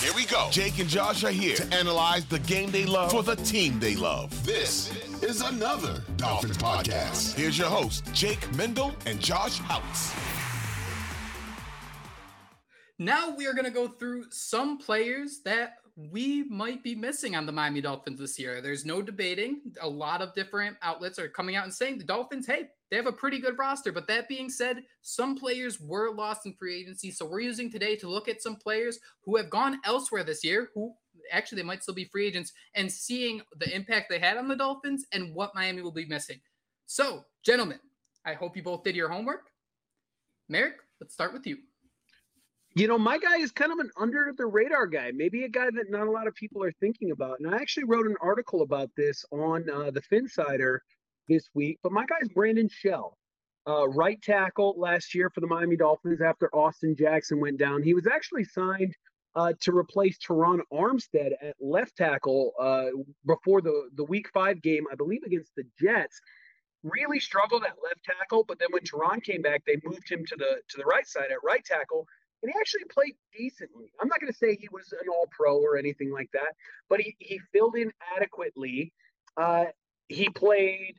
Here we go. Jake and Josh are here to analyze the game they love for the team they love. This is another Dolphins podcast. Here's your host, Jake Mendel and Josh Houtz. Now we are going to go through some players that we might be missing on the Miami Dolphins this year. There's no debating. A lot of different outlets are coming out and saying the Dolphins, hey, they have a pretty good roster. But that being said, some players were lost in free agency. So we're using today to look at some players who have gone elsewhere this year, who actually they might still be free agents, and seeing the impact they had on the Dolphins and what Miami will be missing. So, gentlemen, I hope you both did your homework. Marek, let's start with you. You know, my guy is kind of an under the radar guy, maybe a guy that not a lot of people are thinking about. And I actually wrote an article about this on uh, the Phinsider this week. But my guy's Brandon Shell, uh, right tackle last year for the Miami Dolphins after Austin Jackson went down. He was actually signed uh, to replace Terron Armstead at left tackle uh, before the, the week five game, I believe, against the Jets. Really struggled at left tackle, but then when Terron came back, they moved him to the to the right side at right tackle and he actually played decently. I'm not going to say he was an all pro or anything like that, but he, he filled in adequately. Uh, he played,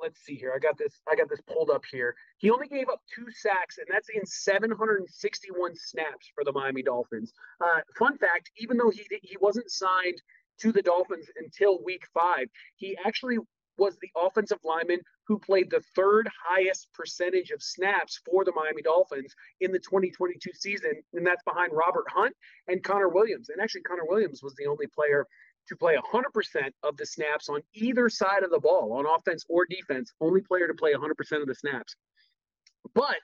let's see here. I got this, I got this pulled up here. He only gave up two sacks, and that's in 761 snaps for the Miami Dolphins. Uh, fun fact, even though he he wasn't signed to the Dolphins until week five, he actually was the offensive lineman who played the third highest percentage of snaps for the Miami Dolphins in the 2022 season, and that's behind Robert Hunt and Connor Williams. And actually, Connor Williams was the only player to play 100% of the snaps on either side of the ball, on offense or defense, only player to play 100% of the snaps. But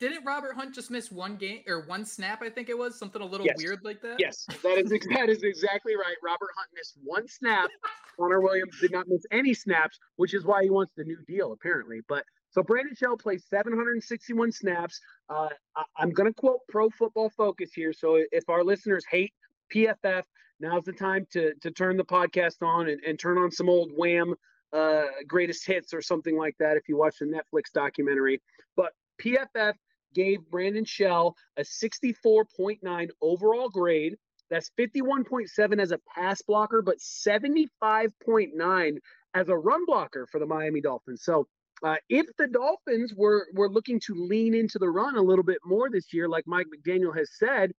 didn't Robert Hunt just miss one game or one snap? I think it was something a little yes. weird like that. Yes, that is that is exactly right. Robert Hunt missed one snap. Connor Williams did not miss any snaps, which is why he wants the new deal apparently. But so Brandon Shell plays 761 snaps. Uh, I, I'm going to quote Pro Football Focus here. So if our listeners hate PFF, now's the time to to turn the podcast on and, and turn on some old Wham uh, greatest hits or something like that. If you watch the Netflix documentary, but PFF gave Brandon Shell a 64.9 overall grade. That's 51.7 as a pass blocker, but 75.9 as a run blocker for the Miami Dolphins. So uh, if the Dolphins were were looking to lean into the run a little bit more this year, like Mike McDaniel has said,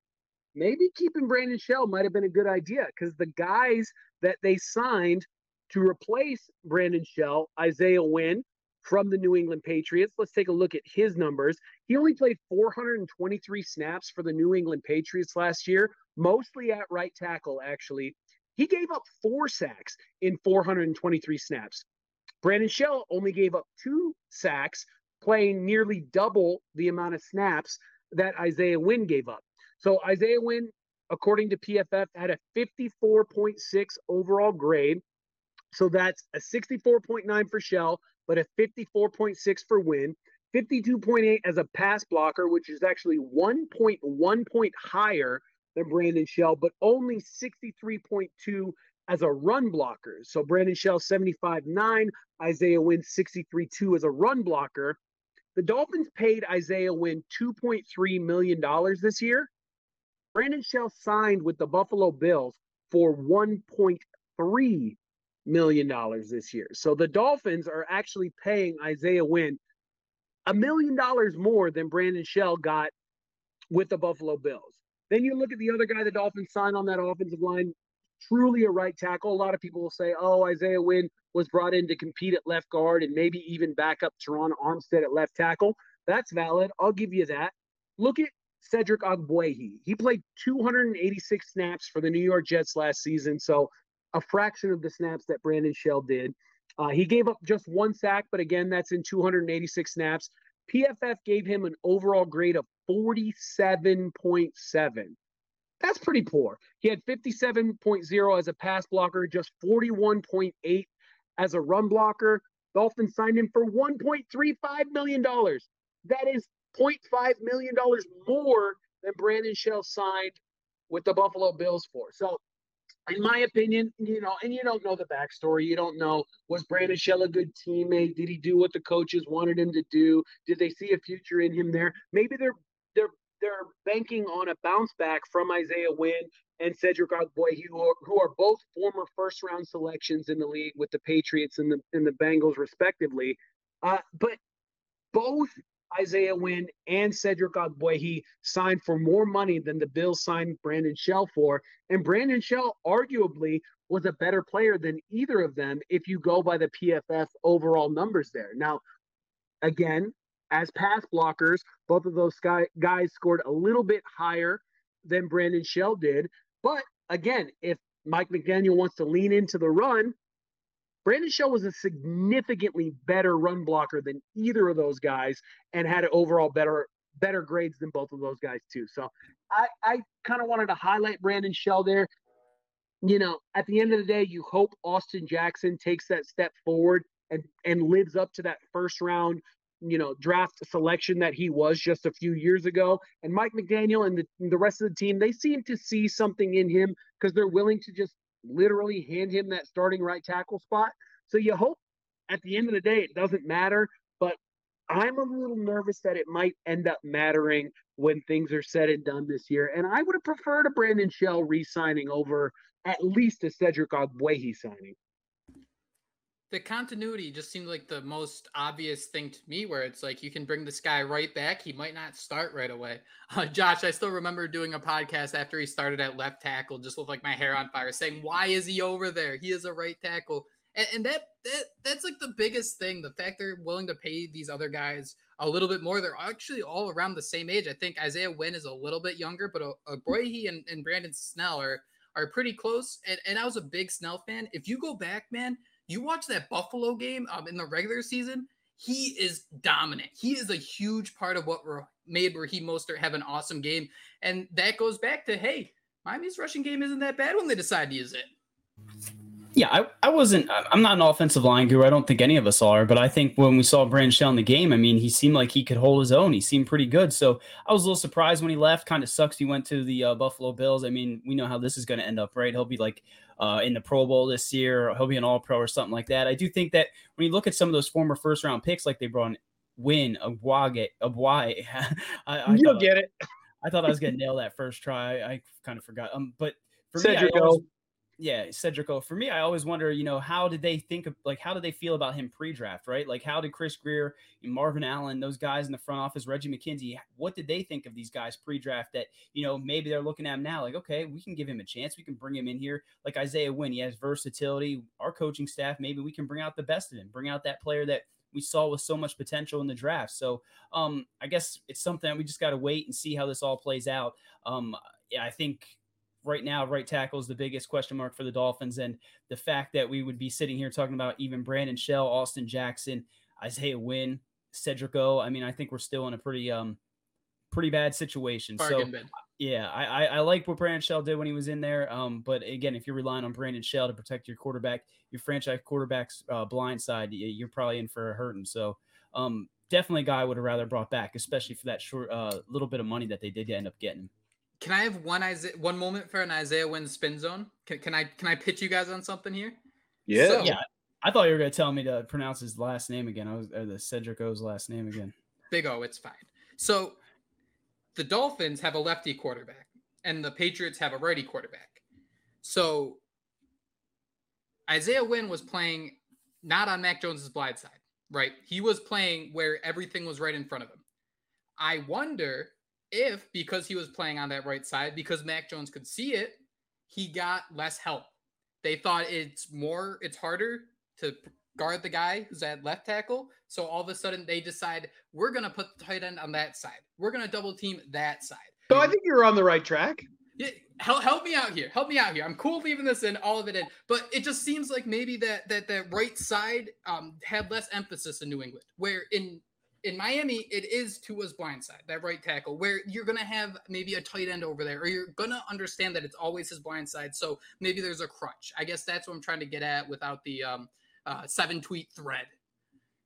maybe keeping Brandon Shell might have been a good idea because the guys that they signed to replace Brandon Shell, Isaiah Wynn, from the New England Patriots. Let's take a look at his numbers. He only played 423 snaps for the New England Patriots last year, mostly at right tackle, actually. He gave up four sacks in 423 snaps. Brandon Shell only gave up two sacks, playing nearly double the amount of snaps that Isaiah Wynn gave up. So Isaiah Wynn, according to PFF, had a 54.6 overall grade. So that's a 64.9 for Shell, but a 54.6 for Wynn, 52.8 as a pass blocker, which is actually 1.1 point higher than Brandon Shell, but only 63.2 as a run blocker. So Brandon Shell 75.9, Isaiah Wynn 63.2 as a run blocker. The Dolphins paid Isaiah Wynn $2.3 million this year. Brandon Shell signed with the Buffalo Bills for 1.3 million dollars this year. So the Dolphins are actually paying Isaiah Wynn a million dollars more than Brandon Shell got with the Buffalo Bills. Then you look at the other guy the Dolphins signed on that offensive line, truly a right tackle. A lot of people will say, oh, Isaiah Wynn was brought in to compete at left guard and maybe even back up Terron Armstead at left tackle. That's valid. I'll give you that. Look at Cedric Ogbuehi. He played 286 snaps for the New York Jets last season, so a fraction of the snaps that Brandon Shell did. Uh, he gave up just one sack, but again, that's in 286 snaps. PFF gave him an overall grade of 47.7. That's pretty poor. He had 57.0 as a pass blocker, just 41.8 as a run blocker. Dolphins signed him for $1.35 million. That is $0.5 million more than Brandon Shell signed with the Buffalo Bills for. So, in my opinion, you know, and you don't know the backstory. You don't know was Brandon Shell a good teammate? Did he do what the coaches wanted him to do? Did they see a future in him there? Maybe they're they're they're banking on a bounce back from Isaiah Wynn and Cedric Ogbuehi, who are, who are both former first round selections in the league with the Patriots and the and the Bengals respectively. Uh, but both Isaiah Wynn and Cedric Ogbuehi signed for more money than the Bills signed Brandon Shell for. And Brandon Shell arguably was a better player than either of them if you go by the PFF overall numbers there. Now, again, as pass blockers, both of those guys scored a little bit higher than Brandon Shell did. But again, if Mike McDaniel wants to lean into the run, Brandon Shell was a significantly better run blocker than either of those guys and had overall better better grades than both of those guys too. So I, I kind of wanted to highlight Brandon Shell there. You know, at the end of the day, you hope Austin Jackson takes that step forward and and lives up to that first round, you know, draft selection that he was just a few years ago. And Mike McDaniel and the, and the rest of the team, they seem to see something in him because they're willing to just literally hand him that starting right tackle spot. So you hope at the end of the day it doesn't matter, but I'm a little nervous that it might end up mattering when things are said and done this year. And I would have preferred a Brandon Shell re-signing over at least a Cedric Ogbuehi signing the continuity just seemed like the most obvious thing to me where it's like you can bring this guy right back he might not start right away. Uh, josh i still remember doing a podcast after he started at left tackle just with like my hair on fire saying why is he over there? He is a right tackle. And, and that, that that's like the biggest thing the fact they're willing to pay these other guys a little bit more. They're actually all around the same age. I think isaiah wynn is a little bit younger but a, a and, and brandon shell are are pretty close. And, and i was a big shell fan. If you go back man you watch that Buffalo game um, in the regular season, he is dominant. He is a huge part of what made Raheem Mostert have an awesome game. And that goes back to, hey, Miami's rushing game isn't that bad when they decide to use it. Yeah, I, I wasn't. I'm not an offensive line guru. I don't think any of us are. But I think when we saw Brandon Shell in the game, I mean, he seemed like he could hold his own. He seemed pretty good. So I was a little surprised when he left. Kind of sucks he went to the uh, Buffalo Bills. I mean, we know how this is going to end up, right? He'll be like uh, in the Pro Bowl this year. he'll be an All Pro or something like that. I do think that when you look at some of those former first round picks, like they brought in Wynn, Abwage, Abwai, I, I you'll get it. I thought I was going to nail that first try. I kind of forgot. Um, but for Cedric me, I always, yeah, Cedrico. For me, I always wonder, you know, how did they think of like how did they feel about him pre-draft, right? Like how did Chris Grier, Marvin Allen, those guys in the front office, Reggie McKenzie, what did they think of these guys pre-draft that, you know, maybe they're looking at him now like, okay, we can give him a chance. We can bring him in here. Like Isaiah Wynn, he has versatility. Our coaching staff, maybe we can bring out the best of him, bring out that player that we saw with so much potential in the draft. So um, I guess it's something we just got to wait and see how this all plays out. Um, yeah, I think right now, right tackle is the biggest question mark for the Dolphins. And the fact that we would be sitting here talking about even Brandon Shell, Austin Jackson, Isaiah Wynn, Cedric O. I mean, I think we're still in a pretty um pretty bad situation. Bargain so bin. yeah, I, I, I like what Brandon Shell did when he was in there. Um, but again, if you're relying on Brandon Shell to protect your quarterback, your franchise quarterback's uh, blind side, you're probably in for a hurting. So um, definitely a guy I would have rather brought back, especially for that short uh, little bit of money that they did end up getting. Can I have one Isaiah, one moment for an Isaiah Wynn spin zone? Can, can I can I pitch you guys on something here? Yeah, so, yeah. I thought you were gonna tell me to pronounce his last name again. I was or the Cedric O's last name again. Big O, it's fine. So the Dolphins have a lefty quarterback, and the Patriots have a righty quarterback. So Isaiah Wynn was playing not on Mac Jones's blind side, right? He was playing where everything was right in front of him. I wonder if because he was playing on that right side, because Mac Jones could see it, he got less help. They thought it's more, it's harder to guard the guy who's at left tackle. So all of a sudden they decide we're going to put the tight end on that side. We're going to double team that side. So I think you're on the right track. Yeah, help, help me out here. Help me out here. I'm cool leaving this in, all of it in, but it just seems like maybe that that that right side um, had less emphasis in New England, where in in Miami, it is Tua's blind side, that right tackle, where you're going to have maybe a tight end over there, or you're going to understand that it's always his blind side. So maybe there's a crutch. I guess that's what I'm trying to get at without the um, uh, seven tweet thread.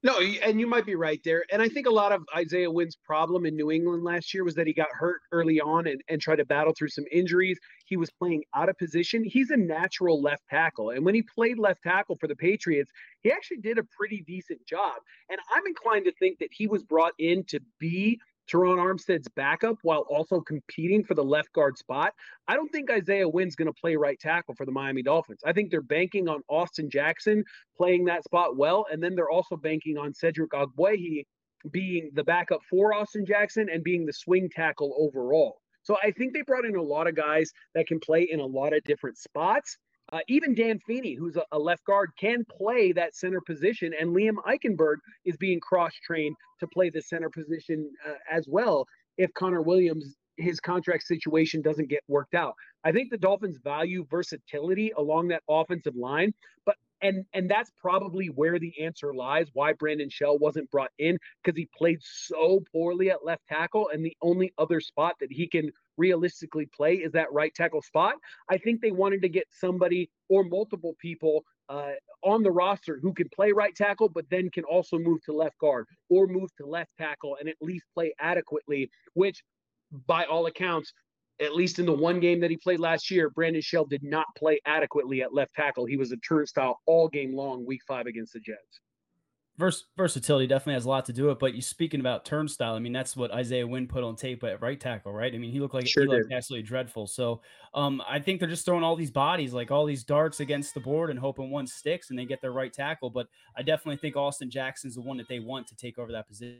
No, and you might be right there. And I think a lot of Isaiah Wynn's problem in New England last year was that he got hurt early on and, and tried to battle through some injuries. He was playing out of position. He's a natural left tackle. And when he played left tackle for the Patriots, he actually did a pretty decent job. And I'm inclined to think that he was brought in to be Terron Armstead's backup while also competing for the left guard spot. I don't think Isaiah Wynn's going to play right tackle for the Miami Dolphins. I think they're banking on Austin Jackson playing that spot well, and then they're also banking on Cedric Ogbuehi being the backup for Austin Jackson and being the swing tackle overall. So I think they brought in a lot of guys that can play in a lot of different spots. Uh, even Dan Feeney, who's a, a, left guard, can play that center position, and Liam Eichenberg is being cross-trained to play the center position uh, as well. If Connor Williams, his contract situation doesn't get worked out, I think the Dolphins value versatility along that offensive line, but and and that's probably where the answer lies why Brandon Shell wasn't brought in because he played so poorly at left tackle and the only other spot that he can realistically play is that right tackle spot. I think they wanted to get somebody or multiple people uh, on the roster who can play right tackle, but then can also move to left guard or move to left tackle and at least play adequately, which by all accounts, at least in the one game that he played last year, Brandon Shell did not play adequately at left tackle. He was a turnstile all game long, week five against the Jets. Vers- versatility definitely has a lot to do it. But you speaking about turnstile, I mean that's what Isaiah Wynn put on tape at right tackle, right? I mean he looked like sure he looked absolutely dreadful. So um, I think they're just throwing all these bodies, like all these darts against the board, and hoping one sticks and they get their right tackle. But I definitely think Austin Jackson's the one that they want to take over that position.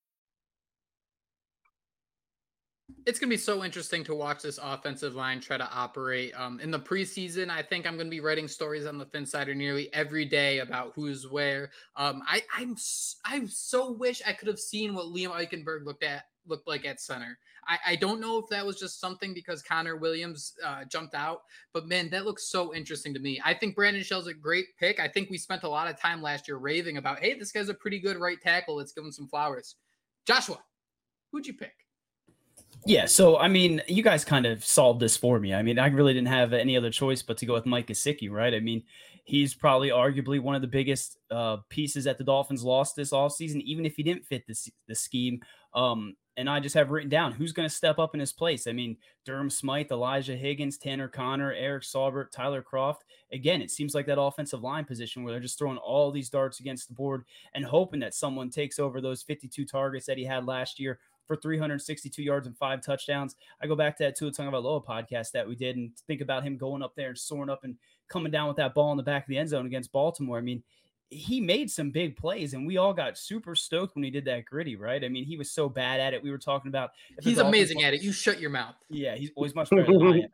It's going to be so interesting to watch this offensive line try to operate. Um, in the preseason, I think I'm going to be writing stories on the Phinsider nearly every day about who's where. Um, I, I'm I so wish I could have seen what Liam Eichenberg looked at looked like at center. I, I don't know if that was just something because Connor Williams uh, jumped out, but man, that looks so interesting to me. I think Brandon Shell's a great pick. I think we spent a lot of time last year raving about, hey, this guy's a pretty good right tackle. Let's give him some flowers. Joshua, who'd you pick? Yeah, so I mean, you guys kind of solved this for me. I mean, I really didn't have any other choice but to go with Mike Gesicki, right? I mean, he's probably arguably one of the biggest uh, pieces that the Dolphins lost this offseason, even if he didn't fit the, the scheme. Um, and I just have written down who's going to step up in his place. I mean, Durham Smythe, Elijah Higgins, Tanner Conner, Eric Saubert, Tyler Kroft. Again, it seems like that offensive line position where they're just throwing all these darts against the board and hoping that someone takes over those 52 targets that he had last year for 362 yards and five touchdowns. I go back to that Tua Tagovailoa podcast that we did and think about him going up there and soaring up and coming down with that ball in the back of the end zone against Baltimore. I mean, he made some big plays and we all got super stoked when he did that griddy, right? I mean, he was so bad at it. We were talking about he's amazing at it. You shut your mouth. Yeah, he's always much better than I am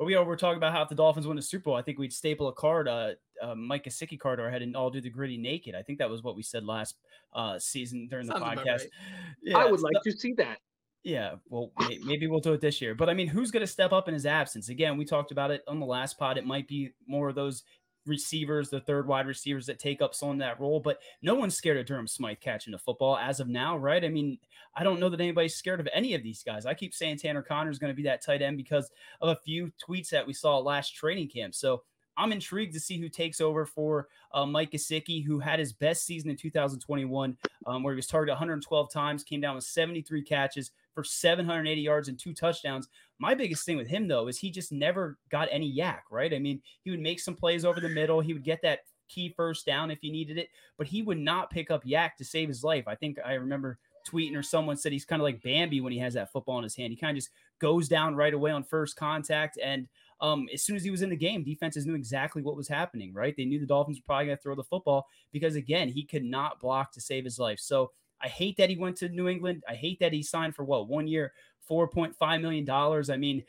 But we were talking about how if the Dolphins win the Super Bowl, I think we'd staple a card, uh, uh Mike Gesicki card to our head and all do the griddy naked. I think that was what we said last uh, season during the podcast. Right. Yeah, I would like to see that. Yeah, well, maybe we'll do it this year. But I mean, who's going to step up in his absence? Again, we talked about it on the last pod. It might be more of those receivers, the third wide receivers that take up some of that role. But no one's scared of Durham Smythe catching the football as of now, right? I mean, I don't know that anybody's scared of any of these guys. I keep saying Tanner Conner is going to be that tight end because of a few tweets that we saw last training camp. So I'm intrigued to see who takes over for uh, Mike Gesicki, who had his best season in 2021, um, where he was targeted 112 times, came down with 73 catches for 780 yards and two touchdowns. My biggest thing with him, though, is he just never got any YAC, right? I mean, he would make some plays over the middle. He would get that key first down if he needed it, but he would not pick up YAC to save his life. I think I remember tweeting or someone said he's kind of like Bambi when he has that football in his hand. He kind of just goes down right away on first contact. And um, as soon as he was in the game, defenses knew exactly what was happening, right? They knew the Dolphins were probably going to throw the football because, again, he could not block to save his life. So I hate that he went to New England. I hate that he signed for what, one year, $4.5 million. I mean,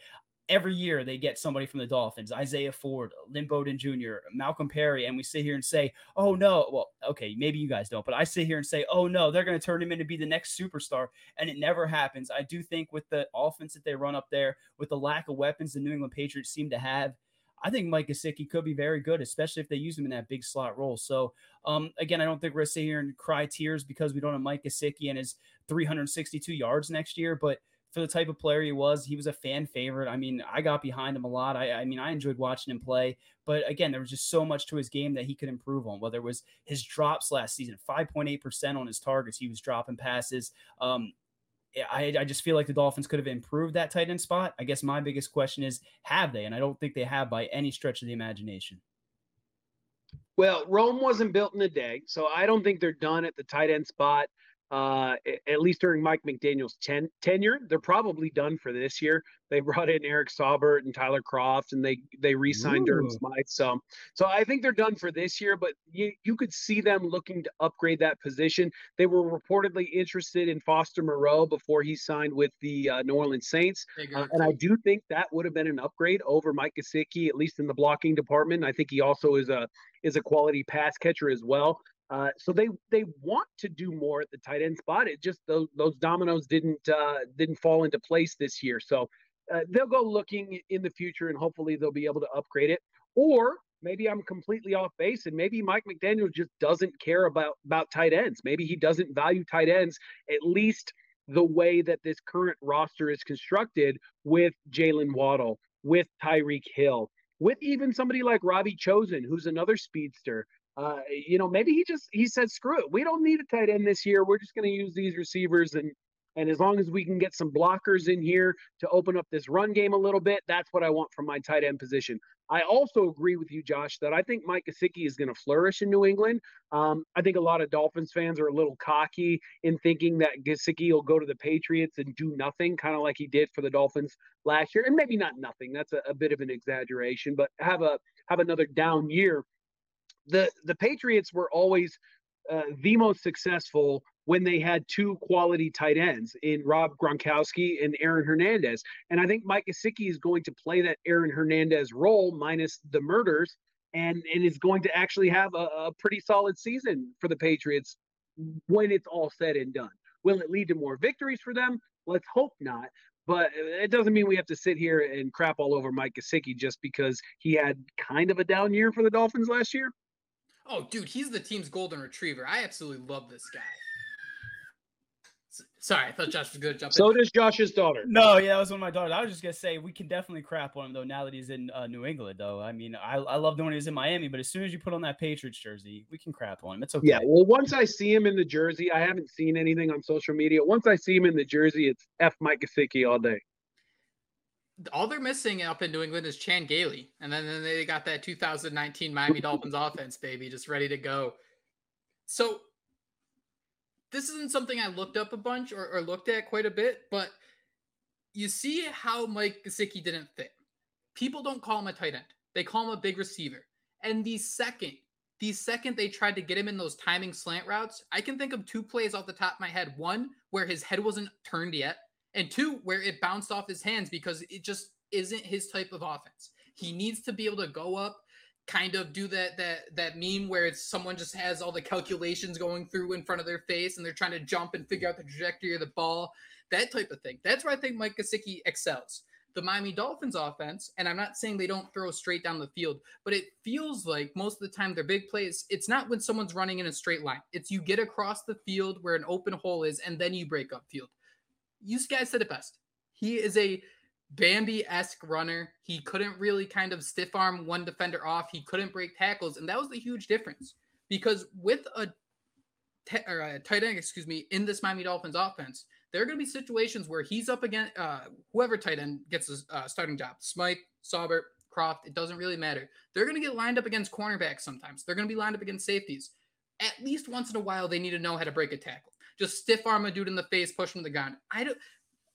every year they get somebody from the Dolphins, Isaiah Ford, Lynn Bowden Jr., Malcolm Perry, and we sit here and say, oh no, well, okay, maybe you guys don't, but I sit here and say, oh no, they're going to turn him into be the next superstar, and it never happens. I do think with the offense that they run up there, with the lack of weapons the New England Patriots seem to have, I think Mike Gesicki could be very good, especially if they use him in that big slot role. So, um, again, I don't think we're going to sit here and cry tears because we don't have Mike Gesicki and his 362 yards next year, but – for the type of player he was. He was a fan favorite. I mean, I got behind him a lot. I, I, mean, I enjoyed watching him play. But again, there was just so much to his game that he could improve on. Whether it was his drops last season, 5.8% on his targets, he was dropping passes. Um, I, I just feel like the Dolphins could have improved that tight end spot. I guess my biggest question is, have they? And I don't think they have by any stretch of the imagination. Well, Rome wasn't built in a day, so I don't think they're done at the tight end spot uh, at least during Mike McDaniel's ten- tenure. They're probably done for this year. They brought in Eric Saubert and Tyler Kroft, and they they re-signed Durham Smythe. So, so I think they're done for this year. But you you could see them looking to upgrade that position. They were reportedly interested in Foster Moreau before he signed with the uh, New Orleans Saints, uh, and I do think that would have been an upgrade over Mike Gesicki, at least in the blocking department. I think he also is a is a quality pass catcher as well. Uh, so they they want to do more at the tight end spot. It just those those dominoes didn't uh, didn't fall into place this year. So uh, they'll go looking in the future, and hopefully they'll be able to upgrade it. Or maybe I'm completely off base, and maybe Mike McDaniel just doesn't care about about tight ends. Maybe he doesn't value tight ends at least the way that this current roster is constructed with Jaylen Waddle, with Tyreek Hill, with even somebody like Robbie Chosen, who's another speedster. Uh, you know, maybe he just he said, "Screw it, we don't need a tight end this year. We're just going to use these receivers and and as long as we can get some blockers in here to open up this run game a little bit, that's what I want from my tight end position. I also agree with you, Josh, that I think Mike Gesicki is going to flourish in New England. Um, I think a lot of Dolphins fans are a little cocky in thinking that Gesicki will go to the Patriots and do nothing, kind of like he did for the Dolphins last year, and maybe not nothing. That's a, a bit of an exaggeration, but have a have another down year the the Patriots were always uh, the most successful when they had two quality tight ends in Rob Gronkowski and Aaron Hernandez. And I think Mike Gesicki is going to play that Aaron Hernandez role minus the murders and, and is going to actually have a, a pretty solid season for the Patriots when it's all said and done. Will it lead to more victories for them? Let's hope not. But it doesn't mean we have to sit here and crap all over Mike Gesicki just because he had kind of a down year for the Dolphins last year. Oh, dude, he's the team's golden retriever. I absolutely love this guy. Sorry, I thought Josh was going to jump so in. does Josh's daughter. No, yeah, that was one of my daughters. I was just going to say we can definitely crap on him, though, now that he's in uh, New England, though. I mean, I, I loved him when he was in Miami, but as soon as you put on that Patriots jersey, we can crap on him. It's okay. Yeah, well, once I see him in the jersey, I haven't seen anything on social media. Once I see him in the jersey, it's F Mike Gesicki all day all they're missing up in New England is Chan Gailey, and then, then they got that 2019 Miami Dolphins offense, baby, just ready to go. So this isn't something I looked up a bunch or, or looked at quite a bit, but you see how Mike Gesicki didn't fit. People don't call him a tight end; they call him a big receiver. And the second, the second they tried to get him in those timing slant routes, I can think of two plays off the top of my head. One where his head wasn't turned yet, and two, where it bounced off his hands because it just isn't his type of offense. He needs to be able to go up, kind of do that that that meme where it's someone just has all the calculations going through in front of their face and they're trying to jump and figure out the trajectory of the ball, that type of thing. That's where I think Mike Gesicki excels. The Miami Dolphins offense, and I'm not saying they don't throw straight down the field, but it feels like most of the time their big plays, it's not when someone's running in a straight line. It's you get across the field where an open hole is and then you break up field you guys said it best. He is a Bambi esque runner. He couldn't really kind of stiff arm one defender off. He couldn't break tackles. And that was the huge difference because with a, tight end, excuse me, in this Miami Dolphins offense, there are going to be situations where he's up against uh, whoever tight end gets a uh, starting job Smythe, Saubert, Kroft. It doesn't really matter. They're going to get lined up against cornerbacks sometimes. They're going to be lined up against safeties. At least once in a while, they need to know how to break a tackle. Just stiff arm a dude in the face, push him to the ground. I don't.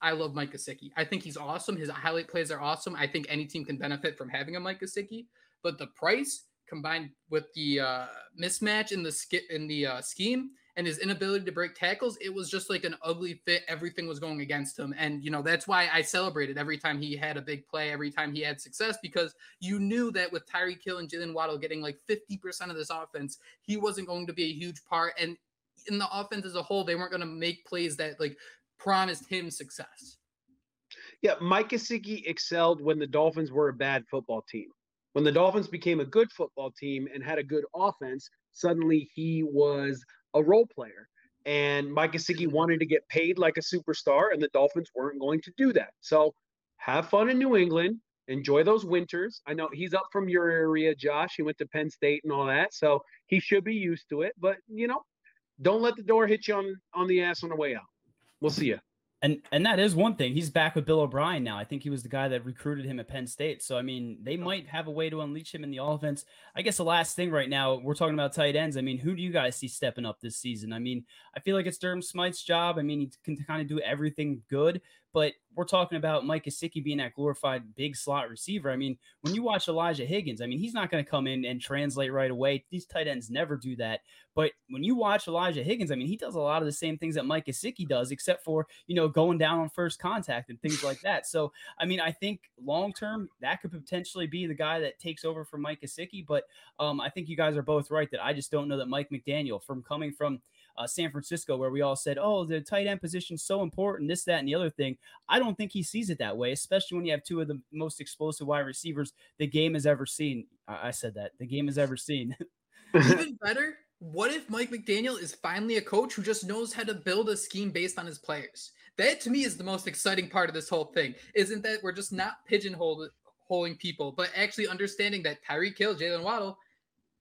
I love Mike Gesicki. I think he's awesome. His highlight plays are awesome. I think any team can benefit from having a Mike Gesicki. But the price combined with the uh, mismatch in the sk- in the uh, scheme and his inability to break tackles, it was just like an ugly fit. Everything was going against him. And, you know, that's why I celebrated every time he had a big play, every time he had success, because you knew that with Tyreek Hill and Jaylen Waddle getting like 50% of this offense, he wasn't going to be a huge part. And in the offense as a whole, they weren't going to make plays that like promised him success. Yeah, Mike Gesicki excelled when the Dolphins were a bad football team. When the Dolphins became a good football team and had a good offense, suddenly he was a role player. And Mike Gesicki wanted to get paid like a superstar, and the Dolphins weren't going to do that. So have fun in New England. Enjoy those winters. I know he's up from your area, Josh. He went to Penn State and all that, so he should be used to it. But you know, don't let the door hit you on on the ass on the way out. We'll see you. And and that is one thing. He's back with Bill O'Brien now. I think he was the guy that recruited him at Penn State. So I mean, they might have a way to unleash him in the offense. I guess the last thing right now, we're talking about tight ends. I mean, who do you guys see stepping up this season? I mean, I feel like it's Durham Smythe's job. I mean, he can kind of do everything good, but we're talking about Mike Gesicki being that glorified big slot receiver. I mean, when you watch Elijah Higgins, I mean, he's not going to come in and translate right away. These tight ends never do that. But when you watch Elijah Higgins, I mean, he does a lot of the same things that Mike Gesicki does, except for, you know, going down on first contact and things like that. So, I mean, I think long term, that could potentially be the guy that takes over for Mike Gesicki. But um, I think you guys are both right that I just don't know that Mike McDaniel, from coming from – uh, San Francisco, where we all said, oh, the tight end position is so important, this, that, and the other thing. I don't think he sees it that way, especially when you have two of the most explosive wide receivers the game has ever seen. I, I said that the game has ever seen. Even better, what if Mike McDaniel is finally a coach who just knows how to build a scheme based on his players? That to me is the most exciting part of this whole thing. Isn't that we're just not pigeonholing people, but actually understanding that Tyreek Hill, Jaylen Waddle,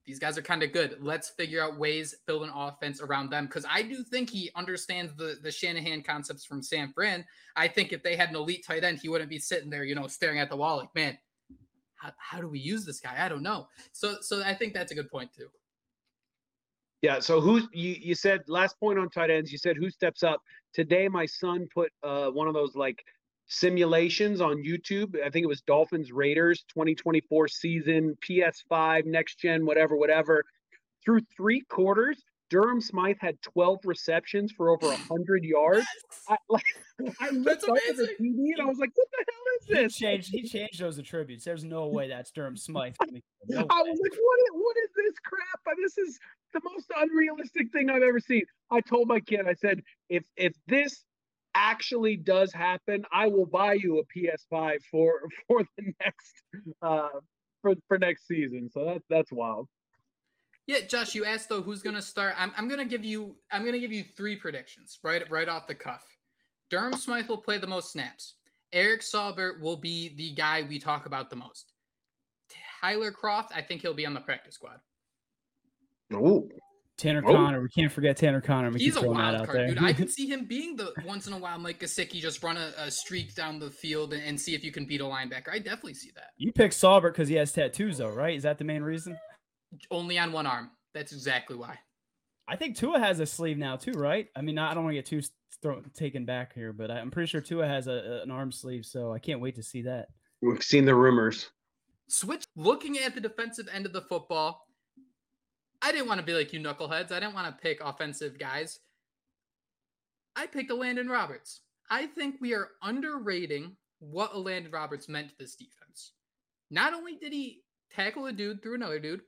these guys are kind of good. Let's figure out ways build an offense around them because I do think he understands the the Shanahan concepts from San Fran. I think if they had an elite tight end, he wouldn't be sitting there, you know, staring at the wall like, man, how, how do we use this guy? I don't know. So so I think that's a good point too. Yeah. So who you you said last point on tight ends? You said who steps up today? My son put uh, one of those like simulations on YouTube. I think it was Dolphins Raiders 2024 season, PS5, next gen, whatever, whatever. Through three quarters, Durham Smythe had 12 receptions for over 100 yards. I, like, I looked up at the TV and I was like, what the hell is this? He changed, he changed those attributes. There's no way that's Durham Smythe. No I was like, what is, what is this crap? This is the most unrealistic thing I've ever seen. I told my kid, I said, if if this actually does happen, I will buy you a PS5 for for the next uh for for next season. So that's that's wild. Yeah, Josh, you asked though who's gonna start. I'm I'm gonna give you I'm gonna give you three predictions right right off the cuff. Durham Smythe will play the most snaps. Eric Saubert will be the guy we talk about the most. Tyler Kroft, I think he'll be on the practice squad. Oh, Tanner oh. Conner. We can't forget Tanner Conner. We He's a wild card, dude. I can see him being the once in a while Mike Gesicki just run a, a streak down the field and, and, see if you can beat a linebacker. I definitely see that. You picked Saubert because he has tattoos, though, right? Is that the main reason? Only on one arm. That's exactly why. I think Tua has a sleeve now too, right? I mean, I don't want to get too thrown, taken back here, but I'm pretty sure Tua has a, an arm sleeve, so I can't wait to see that. We've seen the rumors. Switch. Looking at the defensive end of the football, I didn't want to be like you knuckleheads. I didn't want to pick offensive guys. I picked Elandon Roberts. I think we are underrating what Elandon Roberts meant to this defense. Not only did he tackle a dude through another dude,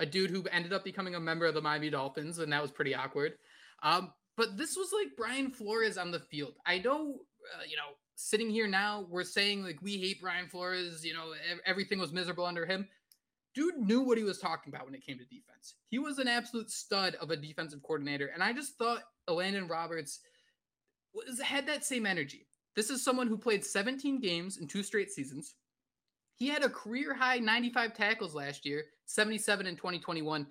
a dude who ended up becoming a member of the Miami Dolphins, and that was pretty awkward. Um, but this was like Brian Flores on the field. I know, uh, you know, sitting here now, we're saying like we hate Brian Flores. You know, everything was miserable under him dude knew what he was talking about when it came to defense. He was an absolute stud of a defensive coordinator, and I just thought Landon Roberts was had that same energy. This is someone who played 17 games in two straight seasons. He had a career high 95 tackles last year, 77 in 2021.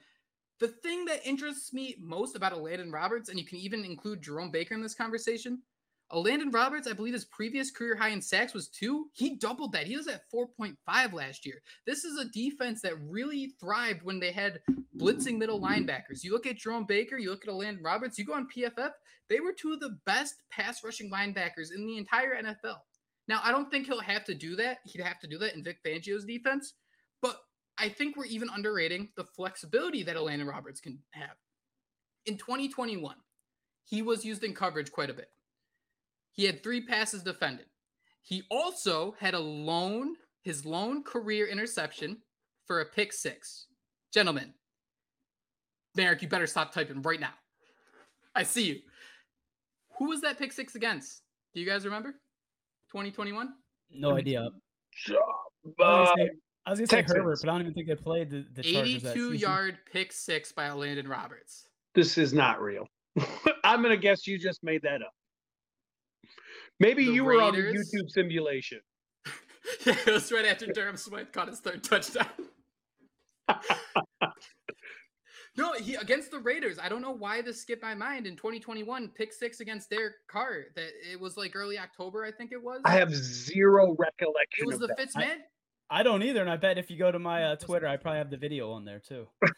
The thing that interests me most about Elandon Roberts, and you can even include Jerome Baker in this conversation, Elandon Roberts, I believe his previous career high in sacks was two. He doubled that. He was at 4.5 last year. This is a defense that really thrived when they had blitzing middle linebackers. You look at Jerome Baker, you look at Elandon Roberts, you go on PFF, they were two of the best pass rushing linebackers in the entire NFL. Now, I don't think he'll have to do that. He'd have to do that in Vic Fangio's defense, but I think we're even underrating the flexibility that Elandon Roberts can have. In 2021, he was used in coverage quite a bit. He had three passes defended. He also had a lone, his lone career interception for a pick six. Gentlemen, Marek, you better stop typing right now. I see you. Who was that pick six against? Do you guys remember? 2021? No idea. Uh, I was gonna say Herbert, but I don't even think they played the, the 82 yard pick six by Landon Roberts. This is not real. I'm gonna guess you just made that up. Maybe the you Raiders. were on a YouTube simulation. yeah, it was right after Durham Smythe caught his third touchdown. no, he against the Raiders. I don't know why this skipped my mind in 2021. Pick six against Derek Carr. That it was like early October, I think it was. I have zero recollection. It was the that. Fitzman. I, I, don't either, and I bet if you go to my uh, Twitter, I probably have the video on there too.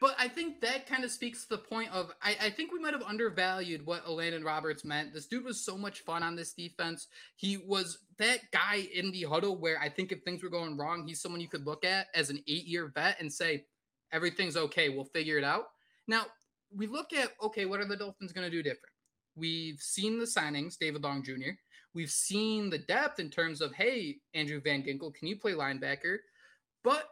But I think that kind of speaks to the point of I, I think we might have undervalued what Elandon Roberts meant. This dude was so much fun on this defense. He was that guy in the huddle where I think if things were going wrong, he's someone you could look at as an eight year vet and say, everything's okay. We'll figure it out. Now, we look at, okay, what are the Dolphins going to do different? We've seen the signings, David Long Jr. We've seen the depth in terms of, hey, Andrew Van Ginkel, can you play linebacker? But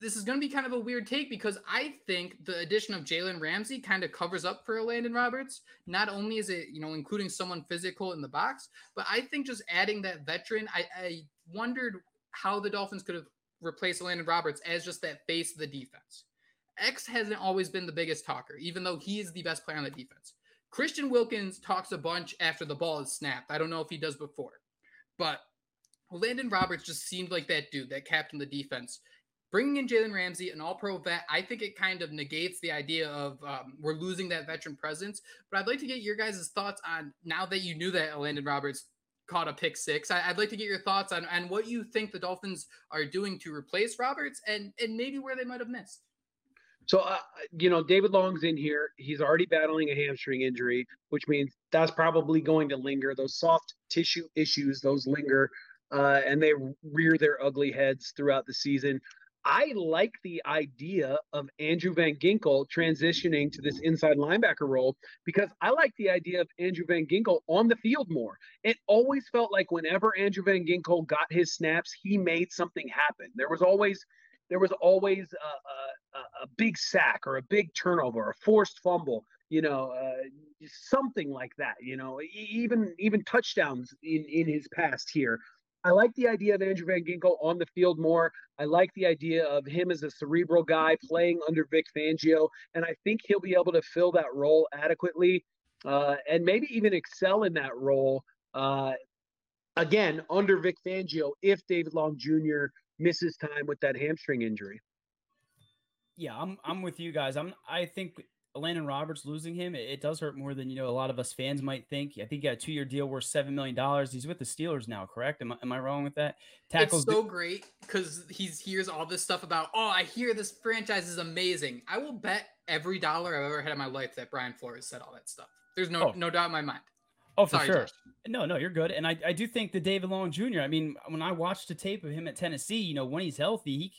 this is going to be kind of a weird take because I think the addition of Jalen Ramsey kind of covers up for Landon Roberts. Not only is it, you know, including someone physical in the box, but I think just adding that veteran, I, I wondered how the Dolphins could have replaced Landon Roberts as just that face of the defense. X hasn't always been the biggest talker, even though he is the best player on the defense. Christian Wilkins talks a bunch after the ball is snapped. I don't know if he does before, but Landon Roberts just seemed like that dude that captained the defense bringing in Jalen Ramsey, an all pro vet, I think it kind of negates the idea of um, we're losing that veteran presence. But I'd like to get your guys' thoughts on now that you knew that Landon Roberts caught a pick six. I, would like to get your thoughts on, on what you think the Dolphins are doing to replace Roberts and, and maybe where they might have missed. So, uh, you know, David Long's in here. He's already battling a hamstring injury, which means that's probably going to linger. Those soft tissue issues, those linger, uh, and they rear their ugly heads throughout the season. I like the idea of Andrew Van Ginkel transitioning to this inside linebacker role because I like the idea of Andrew Van Ginkel on the field more. It always felt like whenever Andrew Van Ginkel got his snaps, he made something happen. There was always there was always a, a, big sack or a big turnover, a forced fumble, you know, uh, something like that. You know, even even touchdowns in in his past here I like the idea of Andrew Van Ginkel on the field more. I like the idea of him as a cerebral guy playing under Vic Fangio, and I think he'll be able to fill that role adequately uh, and maybe even excel in that role. Uh, again, under Vic Fangio, if David Long Jr. misses time with that hamstring injury. Yeah, I'm I'm with you guys. I'm I think Landon Roberts losing him, it, it, does hurt more than you know a lot of us fans might think. I think he got a two year deal worth seven million dollars. He's with the Steelers now, correct? Am I, am I wrong with that? Tackles it's so great because he hears all this stuff about. Oh, I hear this franchise is amazing. I will bet every dollar I've ever had in my life that Brian Flores said all that stuff. There's no oh. no doubt in my mind. Oh, for Sorry, sure. Josh. No, no, you're good. And I, I do think the David Long Jr. I mean, when I watched the tape of him at Tennessee, you know, when he's healthy, he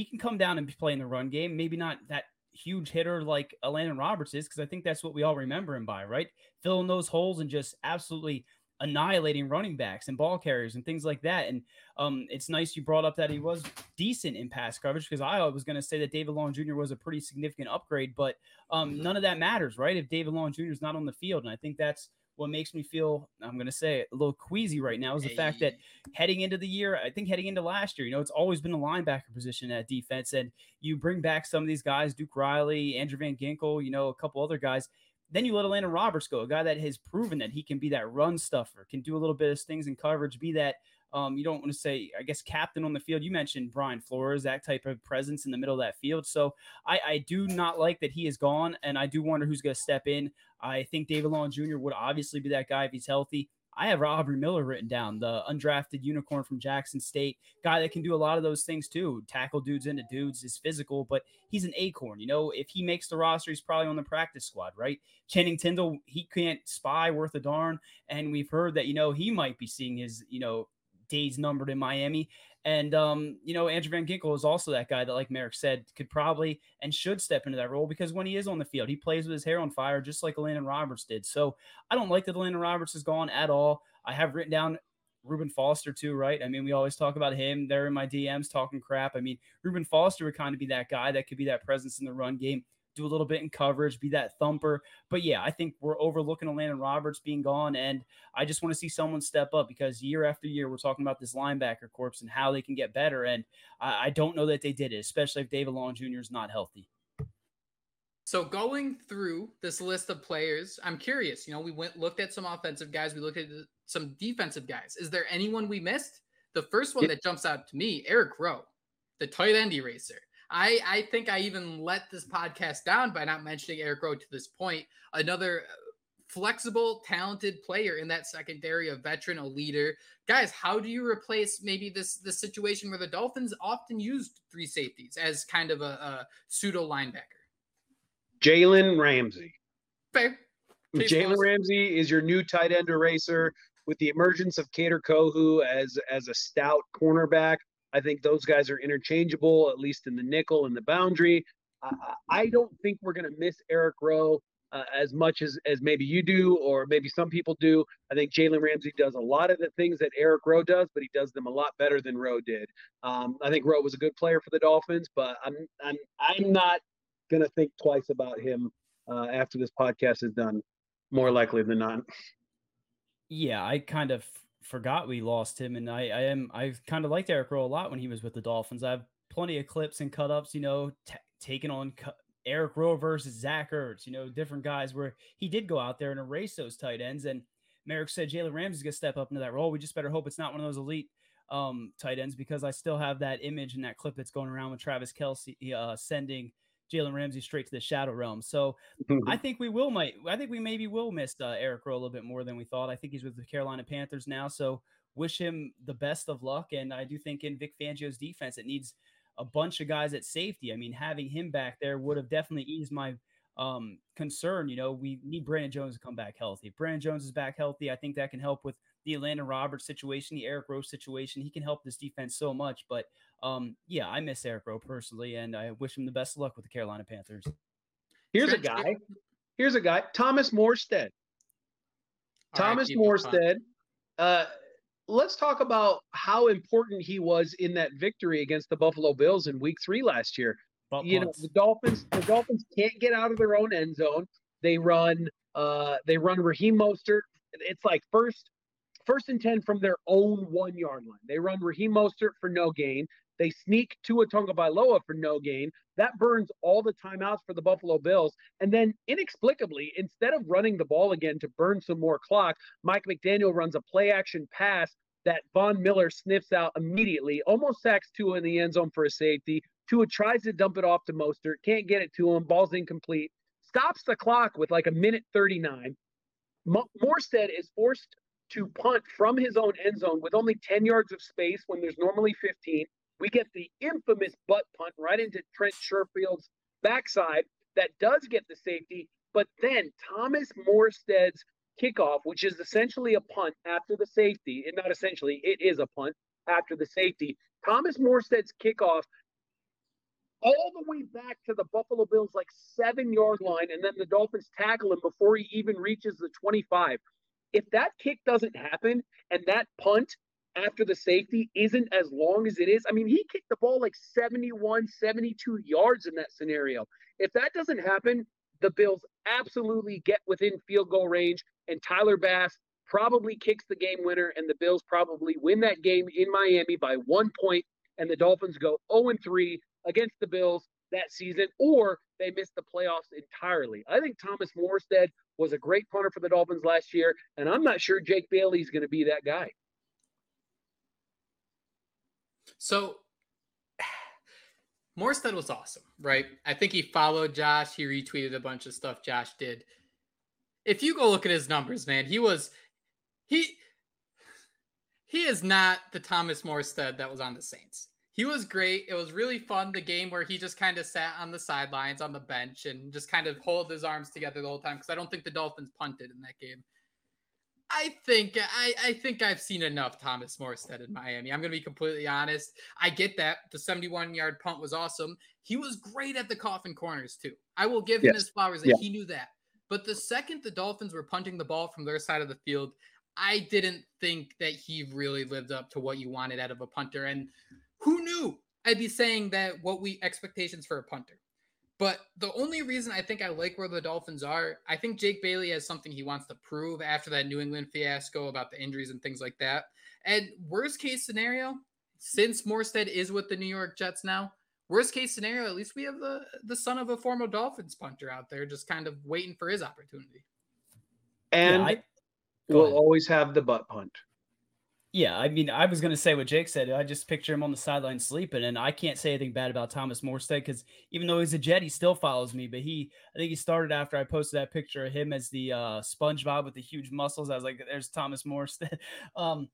he can come down and play in the run game. Maybe not that huge hitter like Landon Roberts is, because I think that's what we all remember him by, right? Filling those holes and just absolutely annihilating running backs and ball carriers and things like that. And um, it's nice you brought up that he was decent in pass coverage because I was going to say that David Long Jr. was a pretty significant upgrade, but um, none of that matters, right? If David Long Jr. is not on the field, and I think that's what makes me feel I'm going to say a little queasy right now is the hey. fact that heading into the year, I think heading into last year, you know, it's always been a linebacker position at defense, and you bring back some of these guys, Duke Riley, Andrew Van Ginkel, you know, a couple other guys. then you let Elandon Roberts go, a guy that has proven that he can be that run stuffer, can do a little bit of things in coverage, be that um, you don't want to say, I guess, captain on the field. You mentioned Brian Flores, that type of presence in the middle of that field. So I, I do not like that he is gone, and I do wonder who's going to step in. I think David Long Jr. would obviously be that guy if he's healthy. I have Aubrey Miller written down, the undrafted unicorn from Jackson State, guy that can do a lot of those things too. Tackle dudes into dudes is physical, but he's an acorn. You know, if he makes the roster, he's probably on the practice squad, right? Channing Tindall, he can't spy worth a darn, and we've heard that you know he might be seeing his you know days numbered in Miami. And um, you know, Andrew Van Ginkel is also that guy that, like Marek said, could probably and should step into that role because when he is on the field, he plays with his hair on fire, just like Elandon Roberts did. So I don't like that Elandon Roberts is gone at all. I have written down Reuben Foster too, right? I mean, we always talk about him. They're in my DMs talking crap. I mean, Reuben Foster would kind of be that guy that could be that presence in the run game do a little bit in coverage, be that thumper. But yeah, I think we're overlooking Elandon Roberts being gone. And I just want to see someone step up because year after year, we're talking about this linebacker corps and how they can get better. And I, I don't know that they did it, especially if David Long Jr. is not healthy. So going through this list of players, I'm curious. You know, we went looked at some offensive guys, we looked at some defensive guys. Is there anyone we missed? The first one that jumps out to me, Eric Rowe, the tight end eraser. I I think I even let this podcast down by not mentioning Eric Rowe to this point. Another uh, flexible, talented player in that secondary, a veteran, a leader. Guys, how do you replace maybe this this situation where the Dolphins often used three safeties as kind of a, a pseudo linebacker? Jalen Ramsey. Fair. Jalen Ramsey is your new tight end eraser with the emergence of Kader Kohou as as a stout cornerback. I think those guys are interchangeable, at least in the nickel and the boundary. I, I don't think we're going to miss Eric Rowe uh, as much as, as maybe you do, or maybe some people do. I think Jalen Ramsey does a lot of the things that Eric Rowe does, but he does them a lot better than Rowe did. Um, I think Rowe was a good player for the Dolphins, but I'm I'm I'm not going to think twice about him uh, after this podcast is done. More likely than not. Yeah, I kind of forgot we lost him, and I, I am I kind of liked Eric Rowe a lot when he was with the Dolphins. I have plenty of clips and cut ups, you know, t- taking on cu- Eric Rowe versus Zach Ertz, you know, different guys where he did go out there and erase those tight ends. And Marek said Jalen Ramsey's gonna step up into that role. We just better hope it's not one of those elite um, tight ends because I still have that image and that clip that's going around with Travis Kelce uh, sending Jalen Ramsey straight to the shadow realm. So. I think we will might I think we maybe will miss uh, Eric Rowe a little bit more than we thought. I think he's with the Carolina Panthers now, so wish him the best of luck. And I do think in Vic Fangio's defense, it needs a bunch of guys at safety. I mean, having him back there would have definitely eased my um, concern. You know, we need Brandon Jones to come back healthy. If Brandon Jones is back healthy, I think that can help with the Elandon Roberts situation, the Eric Rowe situation. He can help this defense so much. But um, yeah, I miss Eric Rowe personally, and I wish him the best of luck with the Carolina Panthers. Here's a guy. Here's a guy, Thomas Morstead. Thomas Morstead. Uh, let's talk about how important he was in that victory against the Buffalo Bills in Week Three last year. But you know, the Dolphins. The Dolphins can't get out of their own end zone. They run. Uh, they run Raheem Mostert. It's like first first and 10 from their own one yard line. They run Raheem Mostert for no gain. They sneak Tua Tagovailoa for no gain. That burns all the timeouts for the Buffalo Bills. And then inexplicably, instead of running the ball again to burn some more clock, Mike McDaniel runs a play action pass that Von Miller sniffs out immediately, almost sacks Tua in the end zone for a safety. Tua tries to dump it off to Mostert, can't get it to him, ball's incomplete, stops the clock with like a minute 39. Morstead is forced to punt from his own end zone with only 10 yards of space when there's normally 15. We get the infamous butt punt right into Trent Sherfield's backside that does get the safety. But then Thomas Morstead's kickoff, which is essentially a punt after the safety, and not essentially, it is a punt after the safety. Thomas Morstead's kickoff all the way back to the Buffalo Bills like seven yard line, and then the Dolphins tackle him before he even reaches the 25 if that kick doesn't happen and that punt after the safety isn't as long as it is, I mean, he kicked the ball like 71, 72 yards in that scenario. If that doesn't happen, the Bills absolutely get within field goal range, and Tyler Bass probably kicks the game winner, and the Bills probably win that game in Miami by one point, and the Dolphins go 0 3 against the Bills that season, or they miss the playoffs entirely. I think Thomas Morstead was a great punter for the Dolphins last year, and I'm not sure Jake Bailey is going to be that guy. So Morstead was awesome, right? I think he followed Josh. He retweeted a bunch of stuff Josh did. If you go look at his numbers, man, he was he he is not the Thomas Morstead that was on the Saints. He was great. It was really fun. The game where he just kind of sat on the sidelines on the bench and just kind of hold his arms together the whole time because I don't think the Dolphins punted in that game. I think I, I think I've seen enough Thomas Morstead in Miami. I'm gonna be completely honest. I get that the 71 yard punt was awesome. He was great at the coffin corners too. I will give him his flowers that yeah. he knew that. But the second the Dolphins were punting the ball from their side of the field, I didn't think that he really lived up to what you wanted out of a punter. And who knew I'd be saying that what we expectations for a punter. But the only reason I think I like where the Dolphins are, I think Jake Bailey has something he wants to prove after that New England fiasco about the injuries and things like that. And worst case scenario, since Morstead is with the New York Jets now, worst case scenario, at least we have the the son of a former Dolphins punter out there, just kind of waiting for his opportunity. And yeah, I, we'll always have the butt punt. Yeah, I mean, I was going to say what Jake said. I just picture him on the sideline sleeping, and I can't say anything bad about Thomas Morstead because even though he's a Jet, he still follows me. But he, I think he started after I posted that picture of him as the uh, SpongeBob with the huge muscles. I was like, "There's Thomas Morstead." um,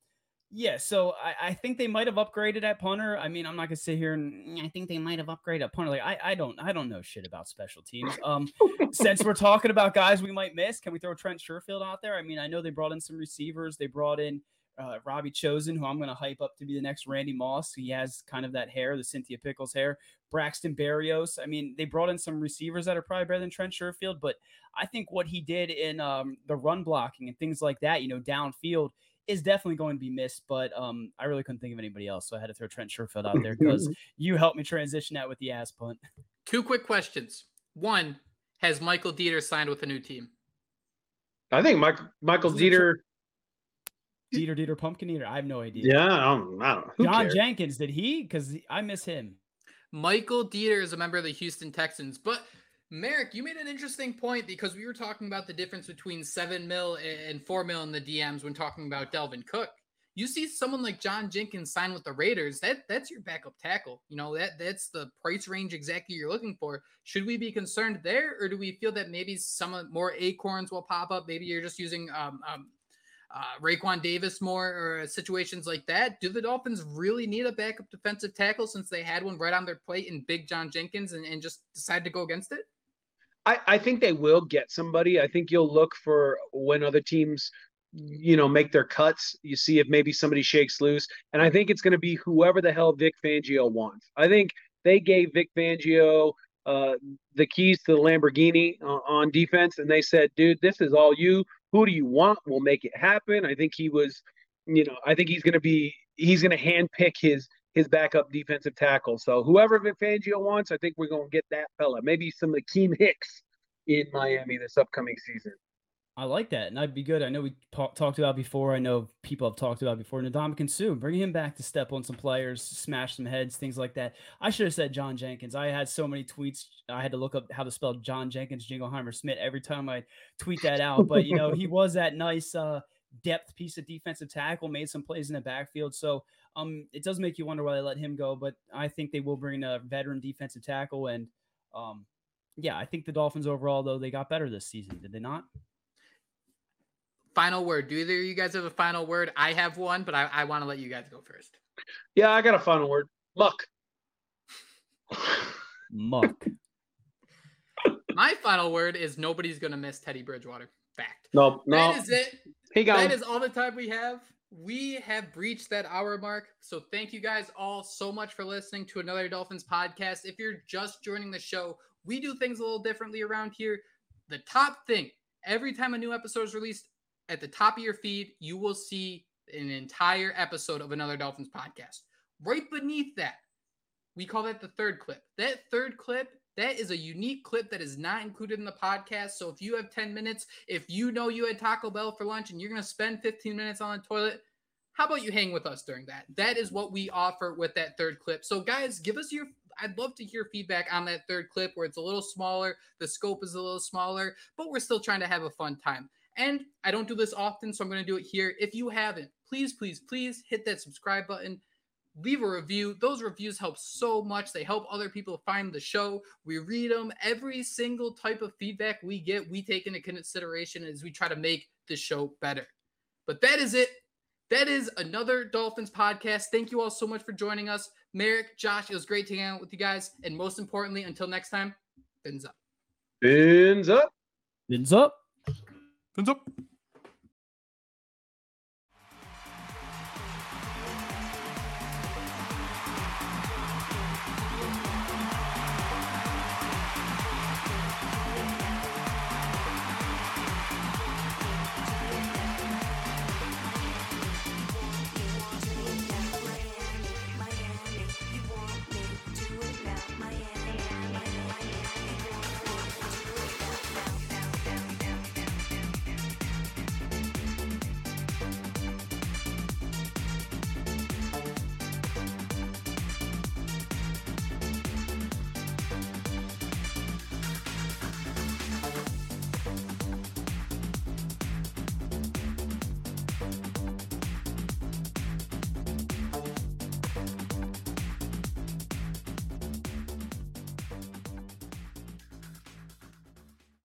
yeah, so I, I, think they might have upgraded at punter. I mean, I'm not gonna sit here and I think they might have upgraded at punter. Like, I, I don't, I don't know shit about special teams. Um, since we're talking about guys we might miss, can we throw Trent Sherfield out there? I mean, I know they brought in some receivers. They brought in uh, Robbie Chosen, who I'm going to hype up to be the next Randy Moss. He has kind of that hair, the Cynthia Pickles hair. Braxton Berrios. I mean, they brought in some receivers that are probably better than Trent Sherfield, but I think what he did in um, the run blocking and things like that, you know, downfield is definitely going to be missed. But um, I really couldn't think of anybody else, so I had to throw Trent Sherfield out there because you helped me transition that with the ass punt. Two quick questions. One, has Michael Deiter signed with a new team? I think Mike, Michael Deiter Dieter Dieter Dieter Pumpkin Eater. I have no idea. Yeah, I don't, I don't know. John cares? Jenkins, did he? Because I miss him. Michael Deiter is a member of the Houston Texans. But Marek, you made an interesting point because we were talking about the difference between seven mil and four mil in the DMs when talking about Dalvin Cook. You see someone like John Jenkins sign with the Raiders, that that's your backup tackle. You know, that that's the price range exactly you're looking for. Should we be concerned there, or do we feel that maybe some more acorns will pop up? Maybe you're just using um, um uh, Raekwon Davis more or situations like that. Do the Dolphins really need a backup defensive tackle since they had one right on their plate in Big John Jenkins and, and just decide to go against it? I, I think they will get somebody. I think you'll look for when other teams, you know, make their cuts. You see if maybe somebody shakes loose. And I think it's going to be whoever the hell Vic Fangio wants. I think they gave Vic Fangio uh, the keys to the Lamborghini uh, on defense, and they said, "Dude, this is all you who do you want will make it happen. I think he was, you know, I think he's going to be, he's going to handpick his his backup defensive tackle. So whoever Vic Fangio wants, I think we're going to get that fella. Maybe some of Akiem Hicks in Miami this upcoming season. I like that, and I'd be good. I know we talked about before. I know people have talked about before. Ndamukong Suh, bring him back to step on some players, smash some heads, things like that. I should have said John Jenkins. I had so many tweets. I had to look up how to spell John Jenkins, Jingleheimer Smith every time I tweet that out. But you know, he was that nice uh, depth piece of defensive tackle, made some plays in the backfield. So um, it does make you wonder why they let him go. But I think they will bring a veteran defensive tackle, and um, yeah, I think the Dolphins overall though they got better this season. Did they not? Final word. Do either of you guys have a final word? I have one, but I, I want to let you guys go first. Yeah, I got a final word. Muck. Muck. My final word is nobody's gonna miss Teddy Bridgewater. Fact. No, no. That is it. He got that is all the time we have. We have breached that hour mark. So thank you guys all so much for listening to another Dolphins podcast. If you're just joining the show, we do things a little differently around here. The top thing every time a new episode is released, at the top of your feed, you will see an entire episode of another Dolphins podcast. Right beneath that, we call that the third clip. That third clip, that is a unique clip that is not included in the podcast. So if you have 10 minutes, if you know you had Taco Bell for lunch and you're going to spend 15 minutes on the toilet, how about you hang with us during that? That is what we offer with that third clip. So guys, give us your I'd love to hear feedback on that third clip where it's a little smaller, the scope is a little smaller, but we're still trying to have a fun time. And I don't do this often, so I'm going to do it here. If you haven't, please, please, please hit that subscribe button leave a review. Those reviews help so much. They help other people find the show. We read them. Every single type of feedback we get, we take into consideration as we try to make the show better. But that is it. That is another Dolphins podcast. Thank you all so much for joining us. Marek, Josh, it was great to hang out with you guys. And most importantly, until next time, fins up. Fins up. Fins up. Fins up.